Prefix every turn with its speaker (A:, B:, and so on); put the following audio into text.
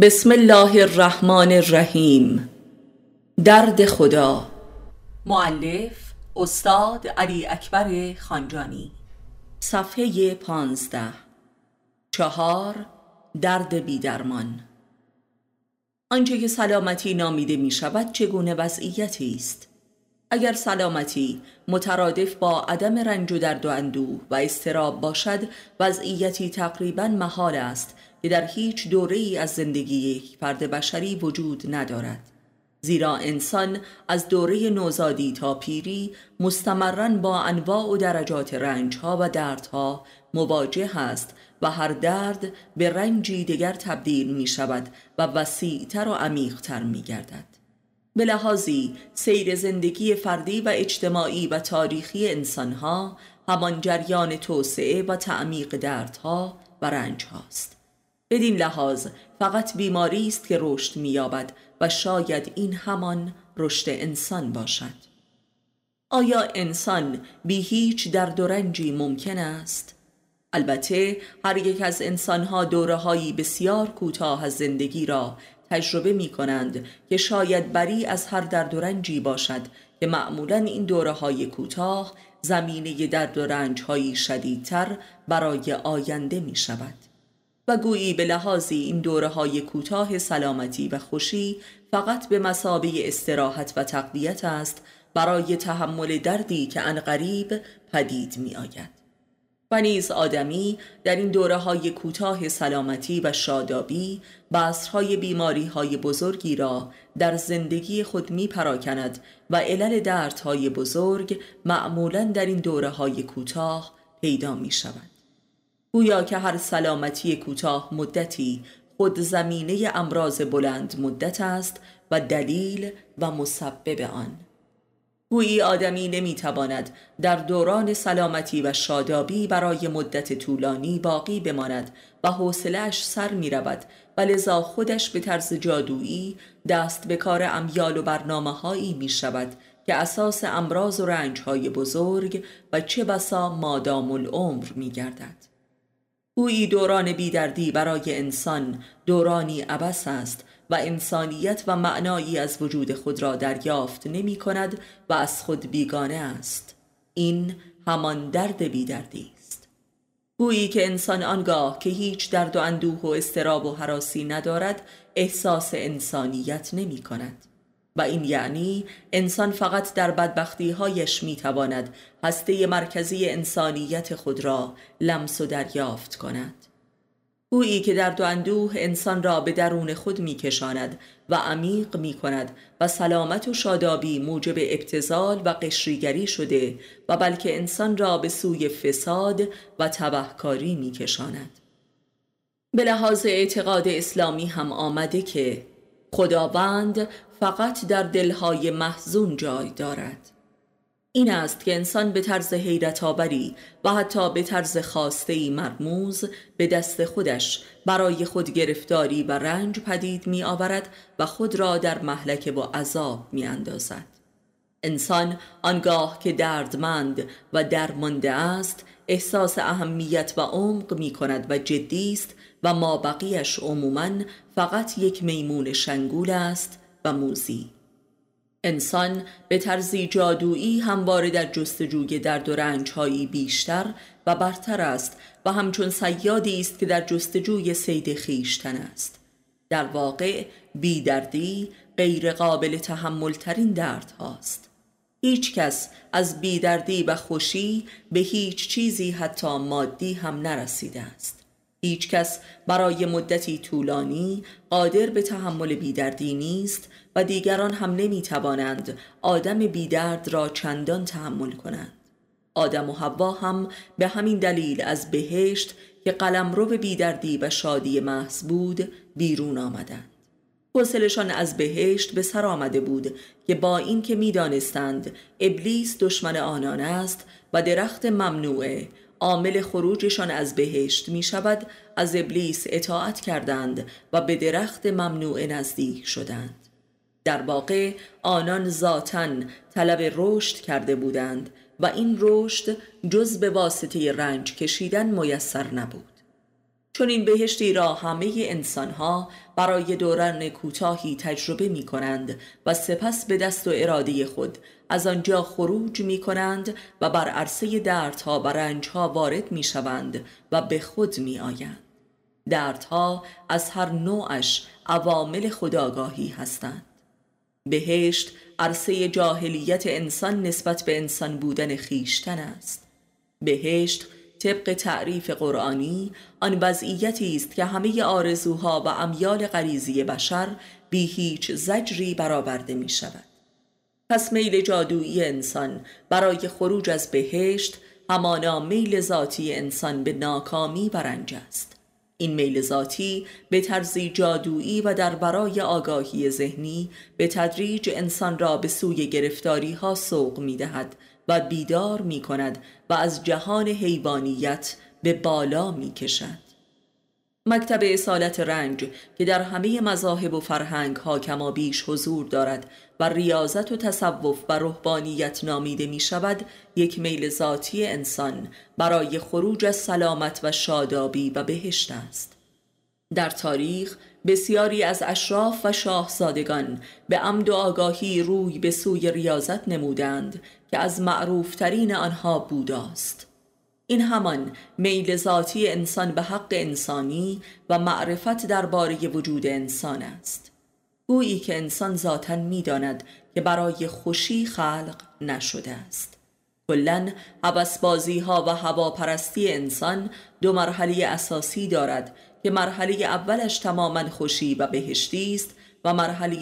A: بسم الله الرحمن الرحیم. درد خدا. معلف استاد علی اکبر خانجانی. صفحه پانزده. چهار درد بیدرمان. آنچه که سلامتی نامیده می شود چگونه وضعیتی است؟ اگر سلامتی مترادف با عدم رنج و درد و اندوه و استراب باشد وضعیتی تقریبا محال است که در هیچ دوره ای از زندگی یک فرد بشری وجود ندارد. زیرا انسان از دوره نوزادی تا پیری مستمرا با انواع و درجات رنجها و دردها مواجه است و هر درد به رنجی دیگر تبدیل می شود و وسیعتر و عمیقتر می گردد به لحاظی سیر زندگی فردی و اجتماعی و تاریخی انسانها همان جریان توسعه و تعمیق دردها و رنج هاست بدین لحاظ فقط بیماری است که رشد مییابد و شاید این همان رشد انسان باشد آیا انسان بی هیچ درد و ممکن است؟ البته هر یک از انسانها دوره هایی بسیار کوتاه از زندگی را تجربه می کنند که شاید بری از هر درد و رنجی باشد که معمولا این دوره های کوتاه زمینه درد و رنج هایی شدیدتر برای آینده می شود و گویی به لحاظی این دوره های کوتاه سلامتی و خوشی فقط به مسابه استراحت و تقویت است برای تحمل دردی که انقریب پدید می آید. و نیز آدمی در این دوره های کوتاه سلامتی و شادابی بسرهای بیماری های بزرگی را در زندگی خود می پراکند و علل دردهای بزرگ معمولا در این دوره های کوتاه پیدا می شود. گویا که هر سلامتی کوتاه مدتی خود زمینه امراض بلند مدت است و دلیل و مسبب آن گویی آدمی نمی‌تواند در دوران سلامتی و شادابی برای مدت طولانی باقی بماند و حوصلهاش سر می رود و لذا خودش به طرز جادویی دست به کار امیال و برنامه هایی می شود که اساس امراض و رنج های بزرگ و چه بسا مادام العمر می گردد. گویی دوران بیدردی برای انسان دورانی عبس است و انسانیت و معنایی از وجود خود را دریافت نمی کند و از خود بیگانه است. این همان درد بیدردی است. گویی که انسان آنگاه که هیچ درد و اندوه و استراب و حراسی ندارد احساس انسانیت نمی کند. و این یعنی انسان فقط در بدبختی هایش می تواند هسته مرکزی انسانیت خود را لمس و دریافت کند. گویی که در دو انسان را به درون خود می کشاند و عمیق می کند و سلامت و شادابی موجب ابتزال و قشریگری شده و بلکه انسان را به سوی فساد و تبهکاری می کشاند به لحاظ اعتقاد اسلامی هم آمده که خداوند فقط در دلهای محزون جای دارد این است که انسان به طرز حیرت آوری و حتی به طرز خواسته مرموز به دست خودش برای خود گرفتاری و رنج پدید می آورد و خود را در محلک و عذاب می اندازد. انسان آنگاه که دردمند و درمانده است احساس اهمیت و عمق می کند و جدی است و ما بقیش عموما فقط یک میمون شنگول است و موزی. انسان به طرزی جادویی همواره در جستجوی درد و رنجهایی بیشتر و برتر است و همچون سیادی است که در جستجوی سید خیشتن است. در واقع بیدردی غیر قابل تحمل ترین درد هاست هیچ کس از بیدردی و خوشی به هیچ چیزی حتی مادی هم نرسیده است. هیچ کس برای مدتی طولانی قادر به تحمل بیدردی نیست و دیگران هم نمی توانند آدم بیدرد را چندان تحمل کنند. آدم و حوا هم به همین دلیل از بهشت که قلمرو بیدردی و شادی محض بود بیرون آمدند. حوصلشان از بهشت به سر آمده بود که با اینکه می‌دانستند ابلیس دشمن آنان است و درخت ممنوعه عامل خروجشان از بهشت می شود از ابلیس اطاعت کردند و به درخت ممنوع نزدیک شدند. در واقع آنان ذاتا طلب رشد کرده بودند و این رشد جز به واسطه رنج کشیدن میسر نبود. چون این بهشتی را همه انسانها برای دوران کوتاهی تجربه می کنند و سپس به دست و اراده خود از آنجا خروج می کنند و بر عرصه دردها و رنجها وارد می شوند و به خود می آیند دردها از هر نوعش عوامل خداگاهی هستند. بهشت عرصه جاهلیت انسان نسبت به انسان بودن خیشتن است. بهشت طبق تعریف قرآنی آن وضعیتی است که همه آرزوها و امیال غریزی بشر بی هیچ زجری برآورده می شود پس میل جادویی انسان برای خروج از بهشت همانا میل ذاتی انسان به ناکامی و رنج است. این میل ذاتی به طرزی جادویی و در برای آگاهی ذهنی به تدریج انسان را به سوی گرفتاری ها سوق می دهد و بیدار می کند و از جهان حیوانیت به بالا می کشد مکتب اصالت رنج که در همه مذاهب و فرهنگ ها کما بیش حضور دارد و ریاضت و تصوف و روحانیت نامیده می شود یک میل ذاتی انسان برای خروج از سلامت و شادابی و بهشت است. در تاریخ بسیاری از اشراف و شاهزادگان به عمد و آگاهی روی به سوی ریاضت نمودند که از معروفترین آنها بوداست این همان میل ذاتی انسان به حق انسانی و معرفت درباره وجود انسان است. گویی که انسان ذاتا می‌داند که برای خوشی خلق نشده است. کلا بازی ها و هواپرستی انسان دو مرحله اساسی دارد که مرحله اولش تماما خوشی و بهشتی است و مرحله